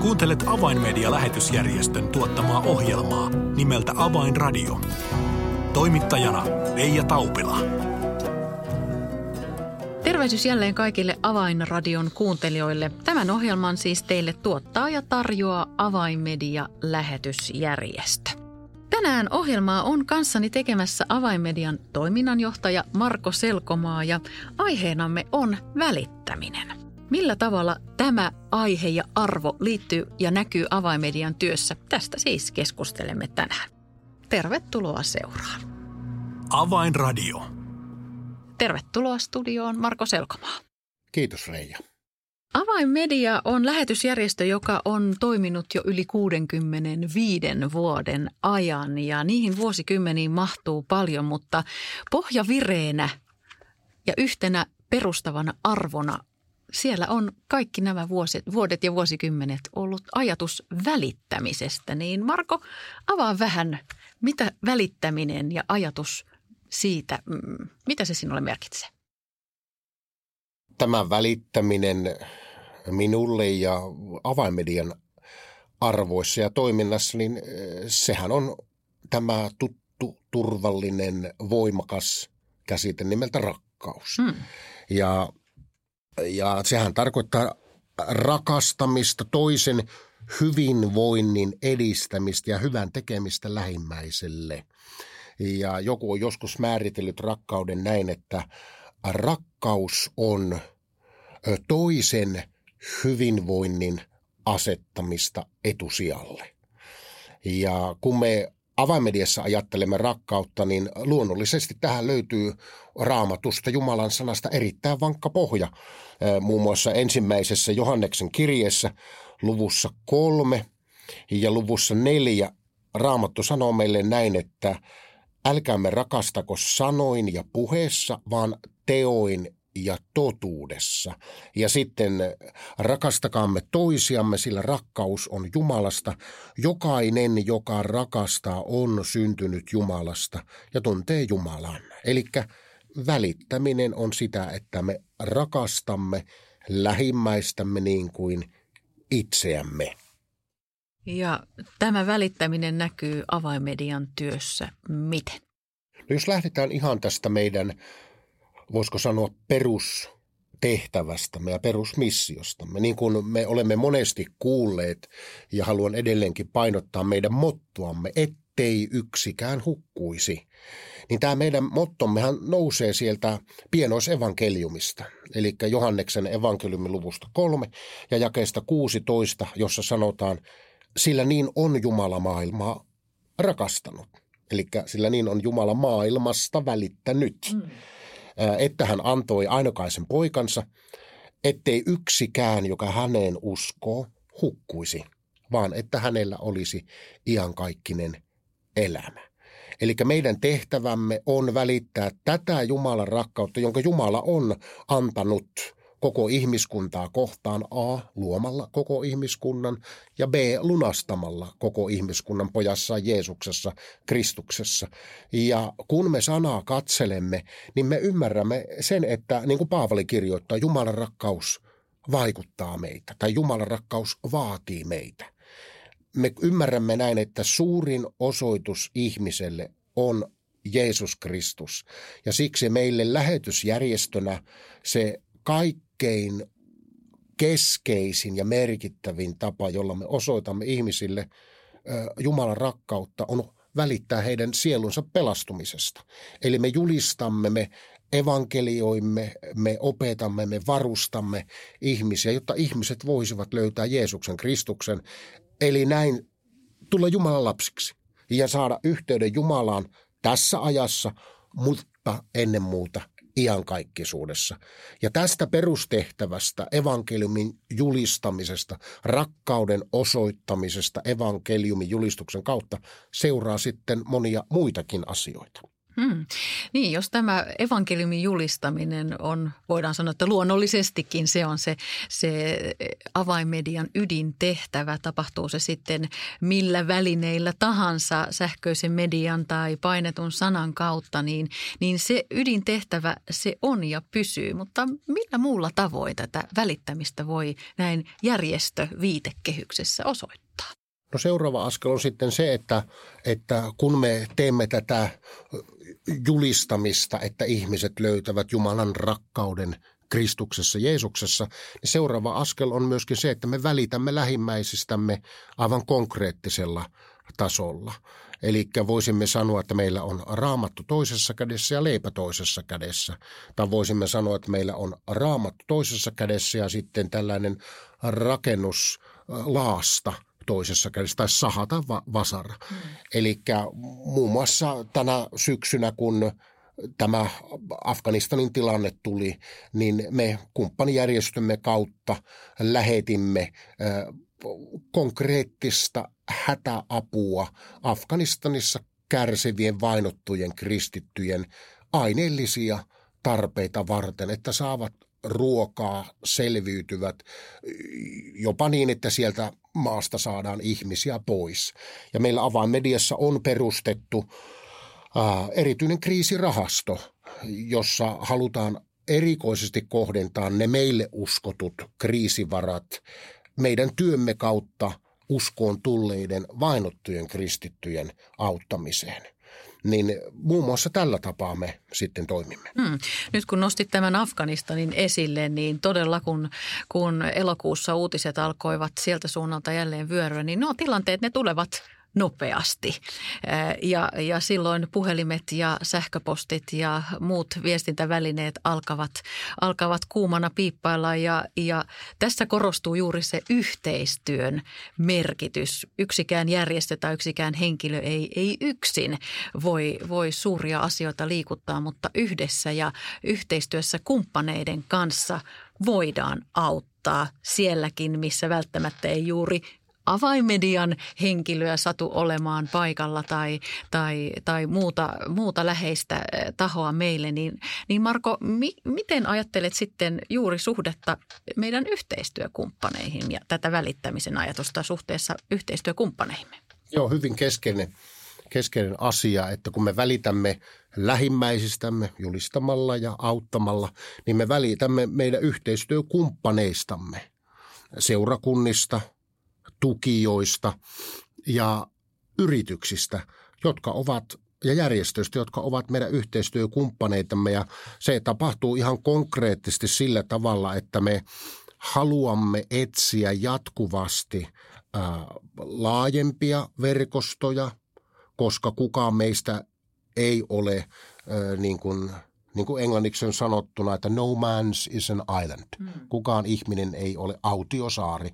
Kuuntelet Avainmedia-lähetysjärjestön tuottamaa ohjelmaa nimeltä Avainradio. Toimittajana Leija Taupila. Tervehdys jälleen kaikille Avainradion kuuntelijoille. Tämän ohjelman siis teille tuottaa ja tarjoaa Avainmedia-lähetysjärjestö. Tänään ohjelmaa on kanssani tekemässä Avainmedian toiminnanjohtaja Marko Selkomaa ja aiheenamme on välittäminen. Millä tavalla tämä aihe ja arvo liittyy ja näkyy avaimedian työssä? Tästä siis keskustelemme tänään. Tervetuloa seuraan. Avainradio. Tervetuloa studioon Marko Selkomaa. Kiitos Reija. Avainmedia on lähetysjärjestö, joka on toiminut jo yli 65 vuoden ajan ja niihin vuosikymmeniin mahtuu paljon, mutta pohjavireenä ja yhtenä perustavana arvona siellä on kaikki nämä vuoset, vuodet ja vuosikymmenet ollut ajatus välittämisestä. Niin Marko, avaa vähän, mitä välittäminen ja ajatus siitä, mm, mitä se sinulle merkitsee? Tämä välittäminen minulle ja avainmedian arvoissa ja toiminnassa, niin eh, sehän on tämä tuttu, turvallinen, voimakas käsite nimeltä rakkaus. Hmm. Ja ja sehän tarkoittaa rakastamista, toisen hyvinvoinnin edistämistä ja hyvän tekemistä lähimmäiselle. Ja joku on joskus määritellyt rakkauden näin, että rakkaus on toisen hyvinvoinnin asettamista etusijalle. Ja kun me avaimediassa ajattelemme rakkautta, niin luonnollisesti tähän löytyy raamatusta Jumalan sanasta erittäin vankka pohja. Muun muassa ensimmäisessä Johanneksen kirjeessä luvussa kolme ja luvussa neljä Raamattu sanoo meille näin, että älkäämme rakastako sanoin ja puheessa, vaan teoin ja totuudessa. Ja sitten rakastakaamme toisiamme, sillä rakkaus on Jumalasta. Jokainen, joka rakastaa, on syntynyt Jumalasta ja tuntee Jumalan. Eli välittäminen on sitä, että me rakastamme lähimmäistämme niin kuin itseämme. Ja tämä välittäminen näkyy avaimedian työssä miten? No jos lähdetään ihan tästä meidän voisiko sanoa perustehtävästämme ja perusmissiostamme. Niin kuin me olemme monesti kuulleet ja haluan edelleenkin painottaa meidän mottoamme, ettei yksikään hukkuisi. Niin tämä meidän mottommehan nousee sieltä pienoisevankeliumista, eli Johanneksen evankeliumin luvusta kolme ja jakeesta 16, jossa sanotaan, sillä niin on Jumala maailmaa rakastanut. Eli sillä niin on Jumala maailmasta välittänyt. Mm että hän antoi ainokaisen poikansa, ettei yksikään, joka häneen uskoo, hukkuisi, vaan että hänellä olisi iankaikkinen elämä. Eli meidän tehtävämme on välittää tätä Jumalan rakkautta, jonka Jumala on antanut koko ihmiskuntaa kohtaan A. luomalla koko ihmiskunnan ja B. lunastamalla koko ihmiskunnan pojassa Jeesuksessa, Kristuksessa. Ja kun me sanaa katselemme, niin me ymmärrämme sen, että niin kuin Paavali kirjoittaa, Jumalan rakkaus vaikuttaa meitä tai Jumalan rakkaus vaatii meitä. Me ymmärrämme näin, että suurin osoitus ihmiselle on Jeesus Kristus. Ja siksi meille lähetysjärjestönä se kaikki kaikkein keskeisin ja merkittävin tapa, jolla me osoitamme ihmisille Jumalan rakkautta, on välittää heidän sielunsa pelastumisesta. Eli me julistamme, me evankelioimme, me opetamme, me varustamme ihmisiä, jotta ihmiset voisivat löytää Jeesuksen Kristuksen. Eli näin tulla Jumalan lapsiksi ja saada yhteyden Jumalaan tässä ajassa, mutta ennen muuta iankaikkisuudessa. Ja tästä perustehtävästä, evankeliumin julistamisesta, rakkauden osoittamisesta evankeliumin julistuksen kautta seuraa sitten monia muitakin asioita. Hmm. Niin, jos tämä evankeliumin julistaminen on, voidaan sanoa, että luonnollisestikin se on se, se avainmedian ydintehtävä, tapahtuu se sitten millä välineillä tahansa sähköisen median tai painetun sanan kautta, niin, niin se ydintehtävä se on ja pysyy. Mutta millä muulla tavoin tätä välittämistä voi näin järjestöviitekehyksessä osoittaa? No seuraava askel on sitten se, että, että kun me teemme tätä julistamista, että ihmiset löytävät Jumalan rakkauden Kristuksessa, Jeesuksessa, niin seuraava askel on myöskin se, että me välitämme lähimmäisistämme aivan konkreettisella tasolla. Eli voisimme sanoa, että meillä on raamattu toisessa kädessä ja leipä toisessa kädessä. Tai voisimme sanoa, että meillä on raamattu toisessa kädessä ja sitten tällainen rakennuslaasta – toisessa kädessä tai sahata va- vasara. Mm. Eli muun muassa tänä syksynä, kun tämä Afganistanin tilanne tuli, niin me kumppanijärjestömme kautta lähetimme konkreettista hätäapua Afganistanissa kärsivien vainottujen kristittyjen aineellisia tarpeita varten, että saavat ruokaa, selviytyvät jopa niin, että sieltä maasta saadaan ihmisiä pois. Ja meillä avainmediassa on perustettu erityinen kriisirahasto, jossa halutaan erikoisesti kohdentaa ne meille uskotut kriisivarat meidän työmme kautta uskoon tulleiden vainottujen kristittyjen auttamiseen – niin muun muassa tällä tapaa me sitten toimimme. Hmm. Nyt kun nostit tämän Afganistanin esille, niin todella kun, kun elokuussa uutiset alkoivat sieltä suunnalta jälleen vyöryä, niin nuo tilanteet, ne tulevat nopeasti. Ja, ja silloin puhelimet ja sähköpostit ja muut viestintävälineet alkavat, alkavat kuumana piippailla ja, ja tässä korostuu juuri se yhteistyön merkitys. Yksikään järjestö tai yksikään henkilö ei, ei yksin voi, voi suuria asioita liikuttaa, mutta yhdessä ja yhteistyössä kumppaneiden kanssa voidaan auttaa sielläkin, missä välttämättä ei juuri avaimedian henkilöä satu olemaan paikalla tai, tai, tai muuta, muuta läheistä eh, tahoa meille, niin, niin Marko, mi, miten ajattelet sitten juuri suhdetta meidän yhteistyökumppaneihin ja tätä välittämisen ajatusta suhteessa yhteistyökumppaneihimme? Joo, hyvin keskeinen, keskeinen asia, että kun me välitämme lähimmäisistämme julistamalla ja auttamalla, niin me välitämme meidän yhteistyökumppaneistamme, seurakunnista – tukijoista ja yrityksistä, jotka ovat ja järjestöistä, jotka ovat meidän yhteistyökumppaneitamme. Ja se tapahtuu ihan konkreettisesti sillä tavalla, että me haluamme etsiä jatkuvasti ää, laajempia verkostoja, koska kukaan meistä ei ole ää, niin kuin – niin kuin englanniksi on sanottuna, että no man's is an island. Mm. Kukaan ihminen ei ole autiosaari,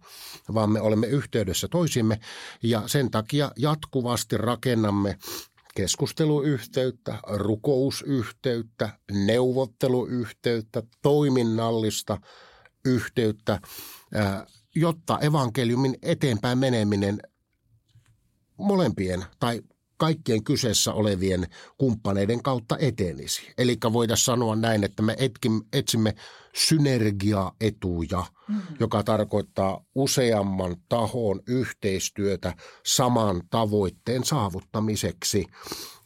vaan me olemme yhteydessä toisimme ja sen takia jatkuvasti rakennamme keskusteluyhteyttä, rukousyhteyttä, neuvotteluyhteyttä, toiminnallista yhteyttä, jotta evankeliumin eteenpäin meneminen molempien tai kaikkien kyseessä olevien kumppaneiden kautta etenisi. Eli voitaisiin sanoa näin, että me etkin, etsimme synergiaetuja, mm. joka tarkoittaa useamman tahon yhteistyötä saman tavoitteen saavuttamiseksi.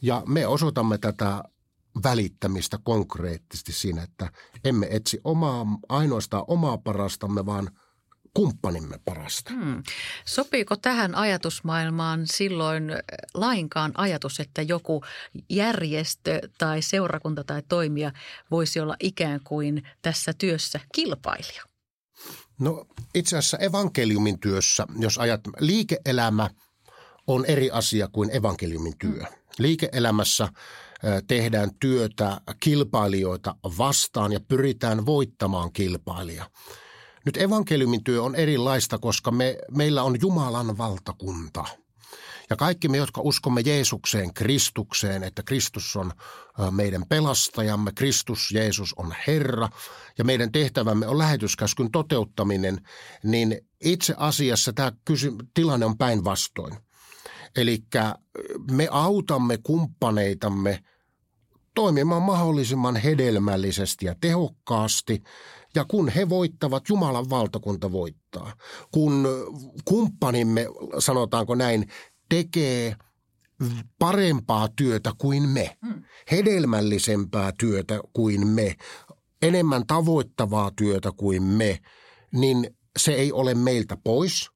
Ja me osoitamme tätä välittämistä konkreettisesti siinä, että emme etsi omaa, ainoastaan omaa parastamme, vaan – kumppanimme parasta. Hmm. Sopiiko tähän ajatusmaailmaan silloin lainkaan ajatus, että joku järjestö tai seurakunta tai toimija voisi olla ikään kuin tässä työssä kilpailija? No itse asiassa evankeliumin työssä, jos ajat, liike-elämä on eri asia kuin evankeliumin työ. Hmm. Liike-elämässä tehdään työtä kilpailijoita vastaan ja pyritään voittamaan kilpailija. Nyt evankeliumin työ on erilaista, koska me, meillä on Jumalan valtakunta. Ja kaikki me, jotka uskomme Jeesukseen, Kristukseen, että Kristus on meidän pelastajamme, Kristus Jeesus on Herra ja meidän tehtävämme on lähetyskäskyn toteuttaminen, niin itse asiassa tämä kysy- tilanne on päinvastoin. Eli me autamme kumppaneitamme toimimaan mahdollisimman hedelmällisesti ja tehokkaasti. Ja kun he voittavat, Jumalan valtakunta voittaa. Kun kumppanimme, sanotaanko näin, tekee parempaa työtä kuin me, hmm. hedelmällisempää työtä kuin me, enemmän tavoittavaa työtä kuin me, niin se ei ole meiltä pois,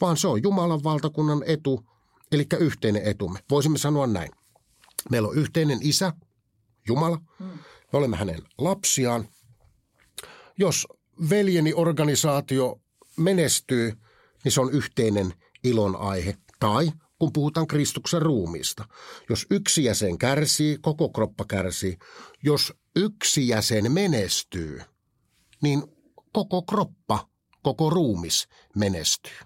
vaan se on Jumalan valtakunnan etu, eli yhteinen etumme. Voisimme sanoa näin. Meillä on yhteinen isä, Jumala. Hmm. Me olemme hänen lapsiaan. Jos veljeni organisaatio menestyy, niin se on yhteinen ilon aihe. Tai kun puhutaan Kristuksen ruumiista. Jos yksi jäsen kärsii, koko kroppa kärsii. Jos yksi jäsen menestyy, niin koko kroppa, koko ruumis menestyy.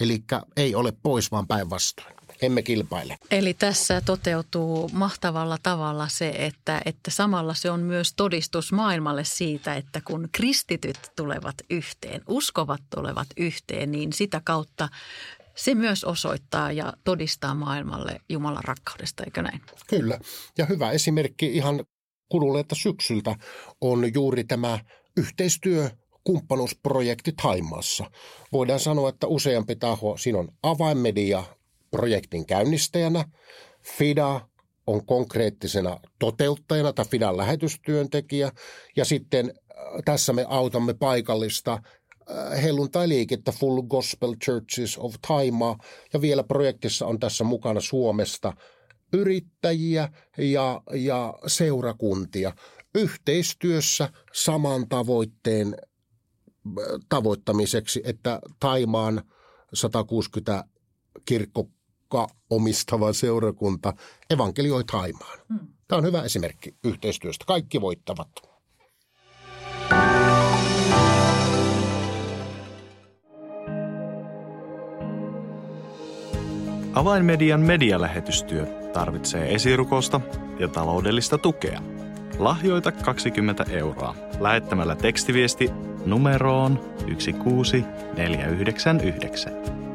Eli ei ole pois, vaan päinvastoin. Emme kilpaile. Eli tässä toteutuu mahtavalla tavalla se, että, että samalla se on myös todistus maailmalle siitä, että kun kristityt tulevat yhteen, uskovat tulevat yhteen, niin sitä kautta se myös osoittaa ja todistaa maailmalle Jumalan rakkaudesta, eikö näin? Kyllä. Ja hyvä esimerkki ihan kuluneelta syksyltä on juuri tämä yhteistyö kumppanuusprojekti Taimaassa. Voidaan sanoa, että useampi taho, siinä on avainmedia projektin käynnistäjänä, FIDA on konkreettisena toteuttajana tai FIDAn lähetystyöntekijä. Ja sitten äh, tässä me autamme paikallista äh, helluntai-liikettä Full Gospel Churches of Taimaa ja vielä projektissa on tässä mukana Suomesta yrittäjiä ja, ja seurakuntia. Yhteistyössä saman tavoitteen tavoittamiseksi, että Taimaan 160 kirkkoka omistava seurakunta evankelioi Taimaan. Hmm. Tämä on hyvä esimerkki yhteistyöstä. Kaikki voittavat. Avainmedian medialähetystyö tarvitsee esirukosta ja taloudellista tukea. Lahjoita 20 euroa lähettämällä tekstiviesti numeroon 16499.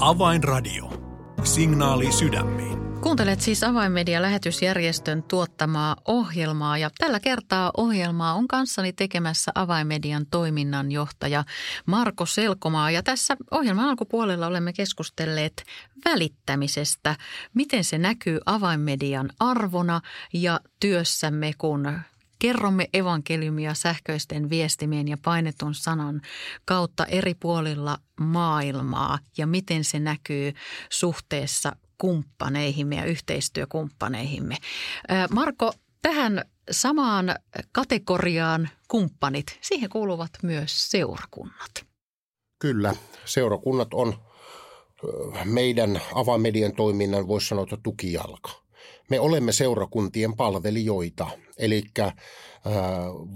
Avainradio. Signaali sydämiin. Kuuntelet siis Avainmedia-lähetysjärjestön tuottamaa ohjelmaa ja tällä kertaa ohjelmaa on kanssani tekemässä Avainmedian toiminnanjohtaja Marko Selkomaa. Ja tässä ohjelman alkupuolella olemme keskustelleet välittämisestä, miten se näkyy Avainmedian arvona ja työssämme, kun Kerromme evankeliumia sähköisten viestimien ja painetun sanan kautta eri puolilla maailmaa ja miten se näkyy suhteessa kumppaneihimme ja yhteistyökumppaneihimme. Marko, tähän samaan kategoriaan kumppanit, siihen kuuluvat myös seurakunnat. Kyllä, seurakunnat on meidän avainmedian toiminnan, voisi sanoa, tukijalka me olemme seurakuntien palvelijoita. Eli äh,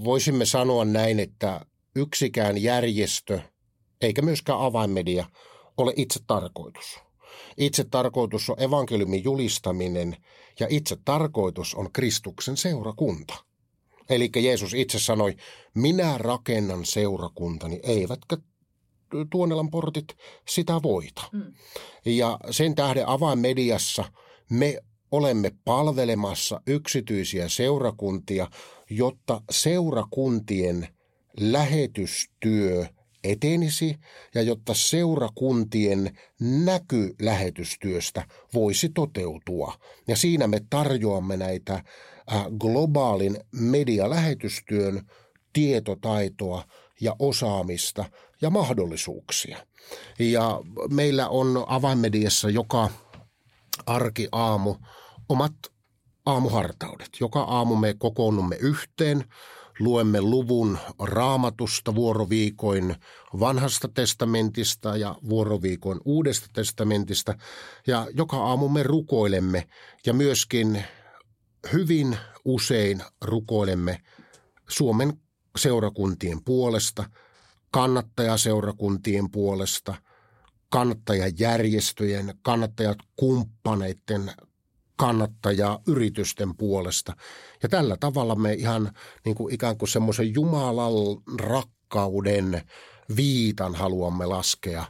voisimme sanoa näin, että yksikään järjestö eikä myöskään avainmedia ole itse tarkoitus. Itse tarkoitus on evankeliumin julistaminen ja itse tarkoitus on Kristuksen seurakunta. Eli Jeesus itse sanoi, minä rakennan seurakuntani, eivätkä Tuonelan portit sitä voita. Mm. Ja sen tähden avainmediassa me olemme palvelemassa yksityisiä seurakuntia, jotta seurakuntien lähetystyö etenisi ja jotta seurakuntien näky lähetystyöstä voisi toteutua. Ja siinä me tarjoamme näitä äh, globaalin medialähetystyön tietotaitoa ja osaamista ja mahdollisuuksia. Ja meillä on avainmediassa joka arki aamu omat aamuhartaudet. Joka aamu me kokoonnumme yhteen, luemme luvun raamatusta vuoroviikoin vanhasta testamentista ja vuoroviikoin uudesta testamentista. Ja joka aamu me rukoilemme ja myöskin hyvin usein rukoilemme Suomen seurakuntien puolesta, kannattajaseurakuntien puolesta, kannattajajärjestöjen, kannattajakumppaneiden, kannattajayritysten puolesta. Ja tällä tavalla me ihan niin kuin ikään kuin semmoisen Jumalan rakkauden viitan haluamme laskea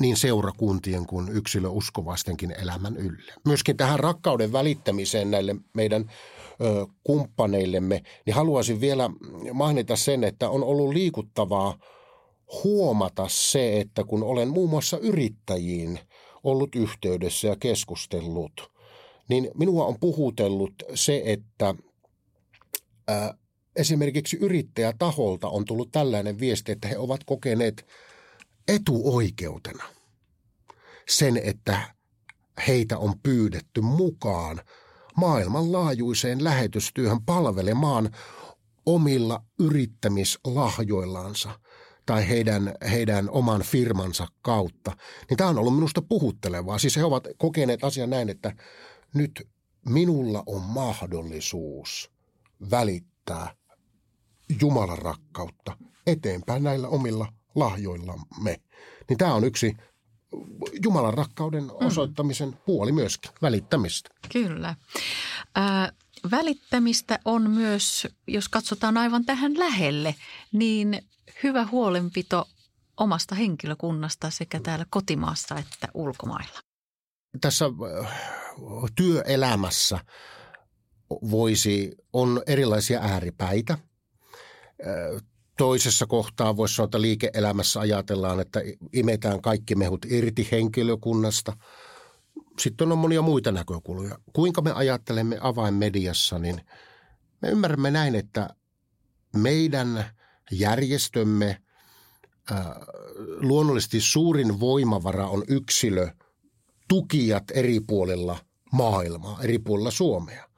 niin seurakuntien kuin yksilöuskovaistenkin elämän ylle. Myöskin tähän rakkauden välittämiseen näille meidän ö, kumppaneillemme, niin haluaisin vielä mainita sen, että on ollut liikuttavaa huomata se, että kun olen muun muassa yrittäjiin ollut yhteydessä ja keskustellut, niin minua on puhutellut se, että ö, esimerkiksi yrittäjätaholta on tullut tällainen viesti, että he ovat kokeneet etuoikeutena sen, että heitä on pyydetty mukaan maailmanlaajuiseen lähetystyöhön palvelemaan omilla yrittämislahjoillansa tai heidän, heidän oman firmansa kautta. Niin tämä on ollut minusta puhuttelevaa. Siis he ovat kokeneet asian näin, että nyt minulla on mahdollisuus välittää Jumalan rakkautta eteenpäin näillä omilla lahjoillamme. Niin tämä on yksi Jumalan rakkauden mm. osoittamisen puoli myöskin, välittämistä. Kyllä. Äh, välittämistä on myös, jos katsotaan aivan tähän lähelle, niin hyvä huolenpito omasta henkilökunnasta sekä täällä kotimaassa että ulkomailla. Tässä työelämässä voisi, on erilaisia ääripäitä toisessa kohtaa voisi sanoa, että liike-elämässä ajatellaan, että imetään kaikki mehut irti henkilökunnasta. Sitten on monia muita näkökulmia. Kuinka me ajattelemme avainmediassa, niin me ymmärrämme näin, että meidän järjestömme luonnollisesti suurin voimavara on yksilö, tukijat eri puolilla maailmaa, eri puolilla Suomea.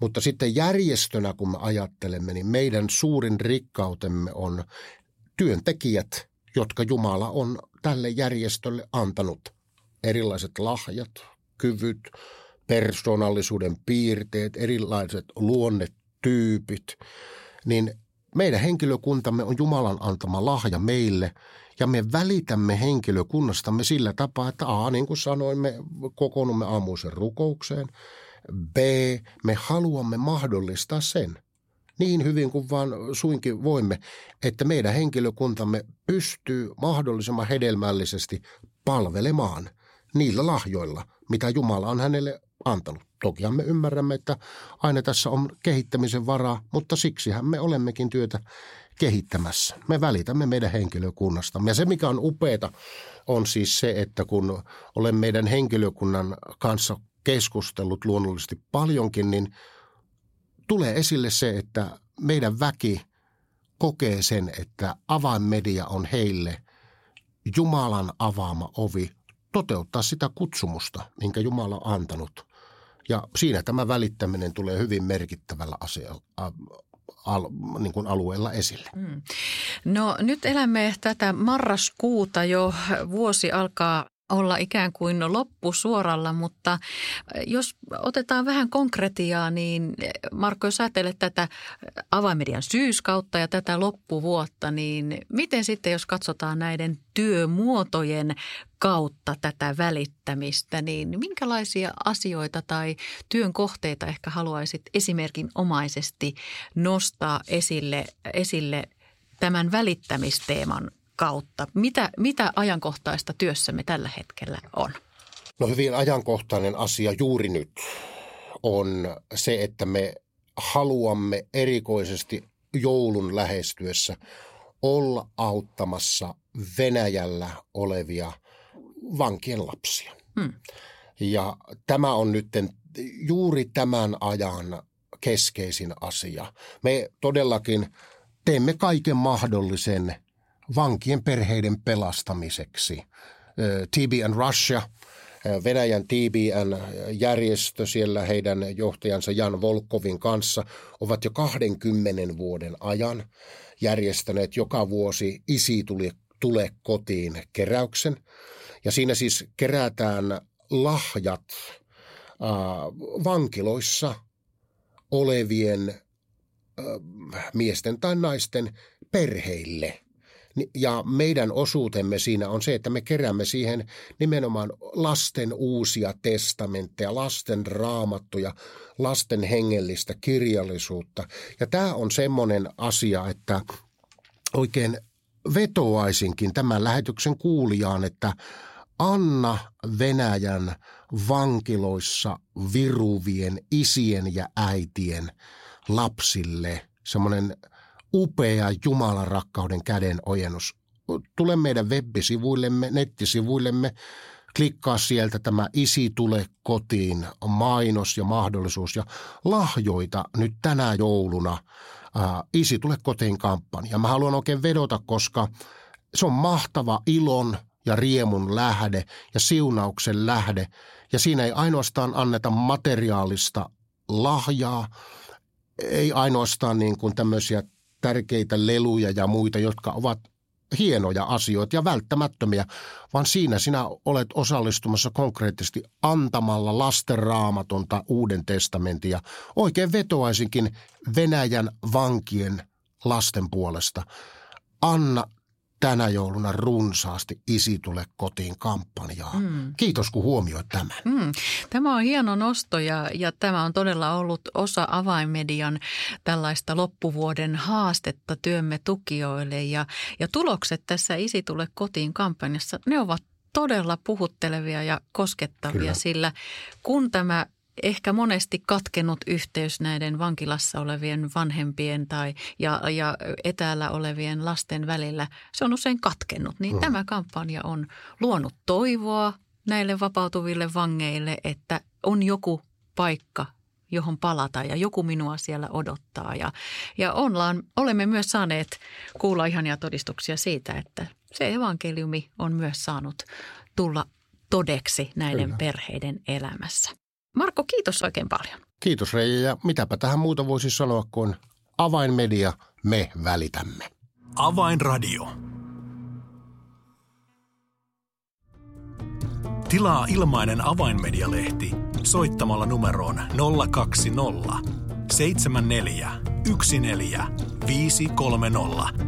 Mutta sitten järjestönä, kun me ajattelemme, niin meidän suurin rikkautemme on työntekijät, jotka Jumala on tälle järjestölle antanut. Erilaiset lahjat, kyvyt, persoonallisuuden piirteet, erilaiset luonnetyypit, niin meidän henkilökuntamme on Jumalan antama lahja meille ja me välitämme henkilökunnastamme sillä tapaa, että A, niin kuin sanoin, me kokoonnumme aamuisen rukoukseen – B, me haluamme mahdollistaa sen niin hyvin kuin vaan suinkin voimme, että meidän henkilökuntamme pystyy mahdollisimman hedelmällisesti palvelemaan niillä lahjoilla, mitä Jumala on hänelle antanut. Tokihan me ymmärrämme, että aina tässä on kehittämisen varaa, mutta siksihän me olemmekin työtä kehittämässä. Me välitämme meidän henkilökunnastamme. Ja se, mikä on upeata, on siis se, että kun olen meidän henkilökunnan kanssa keskustellut luonnollisesti paljonkin, niin tulee esille se, että meidän väki kokee sen, että avainmedia on heille Jumalan avaama ovi toteuttaa sitä kutsumusta, minkä Jumala on antanut. Ja siinä tämä välittäminen tulee hyvin merkittävällä asialla, al, niin kuin alueella esille. Mm. No nyt elämme tätä marraskuuta jo. Vuosi alkaa olla ikään kuin loppusuoralla, mutta äh, jos otetaan vähän konkretiaa, niin äh, Marko, jos ajattelet tätä avaimedian syyskautta ja tätä loppuvuotta, niin miten sitten, jos katsotaan näiden työmuotojen kautta tätä välittämistä, niin minkälaisia asioita tai työn kohteita ehkä haluaisit esimerkin omaisesti nostaa esille, esille tämän välittämisteeman kautta. Mitä, mitä ajankohtaista työssämme tällä hetkellä on? No hyvin ajankohtainen asia juuri nyt on se, että me haluamme erikoisesti joulun lähestyessä olla auttamassa Venäjällä olevia vankien lapsia. Hmm. Ja tämä on nyt juuri tämän ajan keskeisin asia. Me todellakin teemme kaiken mahdollisen vankien perheiden pelastamiseksi. TB and Russia, Venäjän TBN-järjestö siellä heidän johtajansa Jan Volkovin kanssa ovat jo 20 vuoden ajan järjestäneet joka vuosi Isi tuli, tule kotiin keräyksen. Ja siinä siis kerätään lahjat äh, vankiloissa olevien ö, miesten tai naisten perheille. Ja meidän osuutemme siinä on se, että me keräämme siihen nimenomaan lasten uusia testamentteja, lasten raamattuja, lasten hengellistä kirjallisuutta. Ja tämä on semmoinen asia, että oikein vetoaisinkin tämän lähetyksen kuulijaan, että anna Venäjän vankiloissa viruvien isien ja äitien lapsille semmoinen upea Jumalan rakkauden käden ojennus. Tule meidän web-sivuillemme, nettisivuillemme, klikkaa sieltä tämä Isi tule kotiin mainos ja mahdollisuus ja lahjoita nyt tänä jouluna ää, Isi tule kotiin kampanja. Mä haluan oikein vedota, koska se on mahtava ilon ja riemun lähde ja siunauksen lähde. Ja siinä ei ainoastaan anneta materiaalista lahjaa, ei ainoastaan niin kuin tämmöisiä tärkeitä leluja ja muita, jotka ovat hienoja asioita ja välttämättömiä, vaan siinä sinä olet osallistumassa konkreettisesti antamalla lasten raamatonta Uuden testamentin ja oikein vetoaisinkin Venäjän vankien lasten puolesta. Anna tänä jouluna runsaasti Isi tule kotiin kampanjaa. Mm. Kiitos kun huomioit tämän. Mm. Tämä on hieno nosto ja, ja tämä on todella ollut osa avainmedian tällaista loppuvuoden haastetta työmme tukijoille. Ja, ja tulokset tässä Isi tule kotiin kampanjassa, ne ovat todella puhuttelevia ja koskettavia, Kyllä. sillä kun tämä ehkä monesti katkenut yhteys näiden vankilassa olevien vanhempien tai ja, ja etäällä olevien lasten välillä, se on usein katkennut. Niin mm. tämä kampanja on luonut toivoa näille vapautuville vangeille, että on joku paikka, johon palata ja joku minua siellä odottaa. Ja, ja ollaan, olemme myös saaneet kuulla ihania todistuksia siitä, että se evankeliumi on myös saanut tulla todeksi näiden Kyllä. perheiden elämässä. Marko, kiitos oikein paljon. Kiitos Reija ja mitäpä tähän muuta voisi sanoa kuin avainmedia, me välitämme. Avainradio. Tilaa ilmainen avainmedialehti soittamalla numeroon 020 74 14 530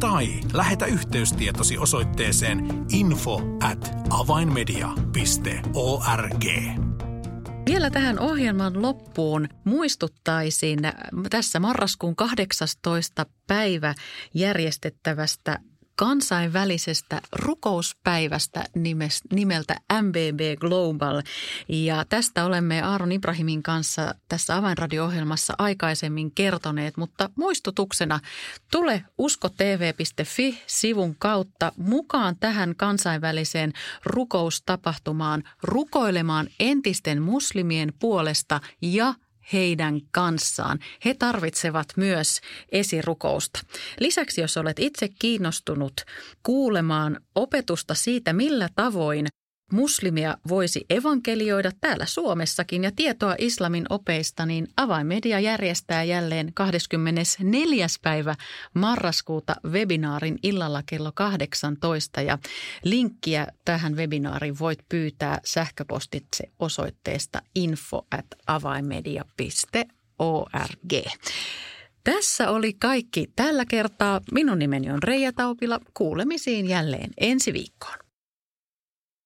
tai lähetä yhteystietosi osoitteeseen info at avainmedia.org. Vielä tähän ohjelman loppuun muistuttaisin tässä marraskuun 18. päivä järjestettävästä kansainvälisestä rukouspäivästä nimeltä MBB Global. Ja tästä olemme Aaron Ibrahimin kanssa tässä Avainradio-ohjelmassa aikaisemmin kertoneet, mutta muistutuksena tule uskotv.fi-sivun kautta mukaan tähän kansainväliseen rukoustapahtumaan rukoilemaan entisten muslimien puolesta ja heidän kanssaan. He tarvitsevat myös esirukousta. Lisäksi jos olet itse kiinnostunut kuulemaan opetusta siitä, millä tavoin muslimia voisi evankelioida täällä Suomessakin ja tietoa islamin opeista, niin Avainmedia järjestää jälleen 24. päivä marraskuuta webinaarin illalla kello 18 ja linkkiä tähän webinaariin voit pyytää sähköpostitse osoitteesta info at avainmedia.org. Tässä oli kaikki tällä kertaa. Minun nimeni on Reija Taupila. Kuulemisiin jälleen ensi viikkoon.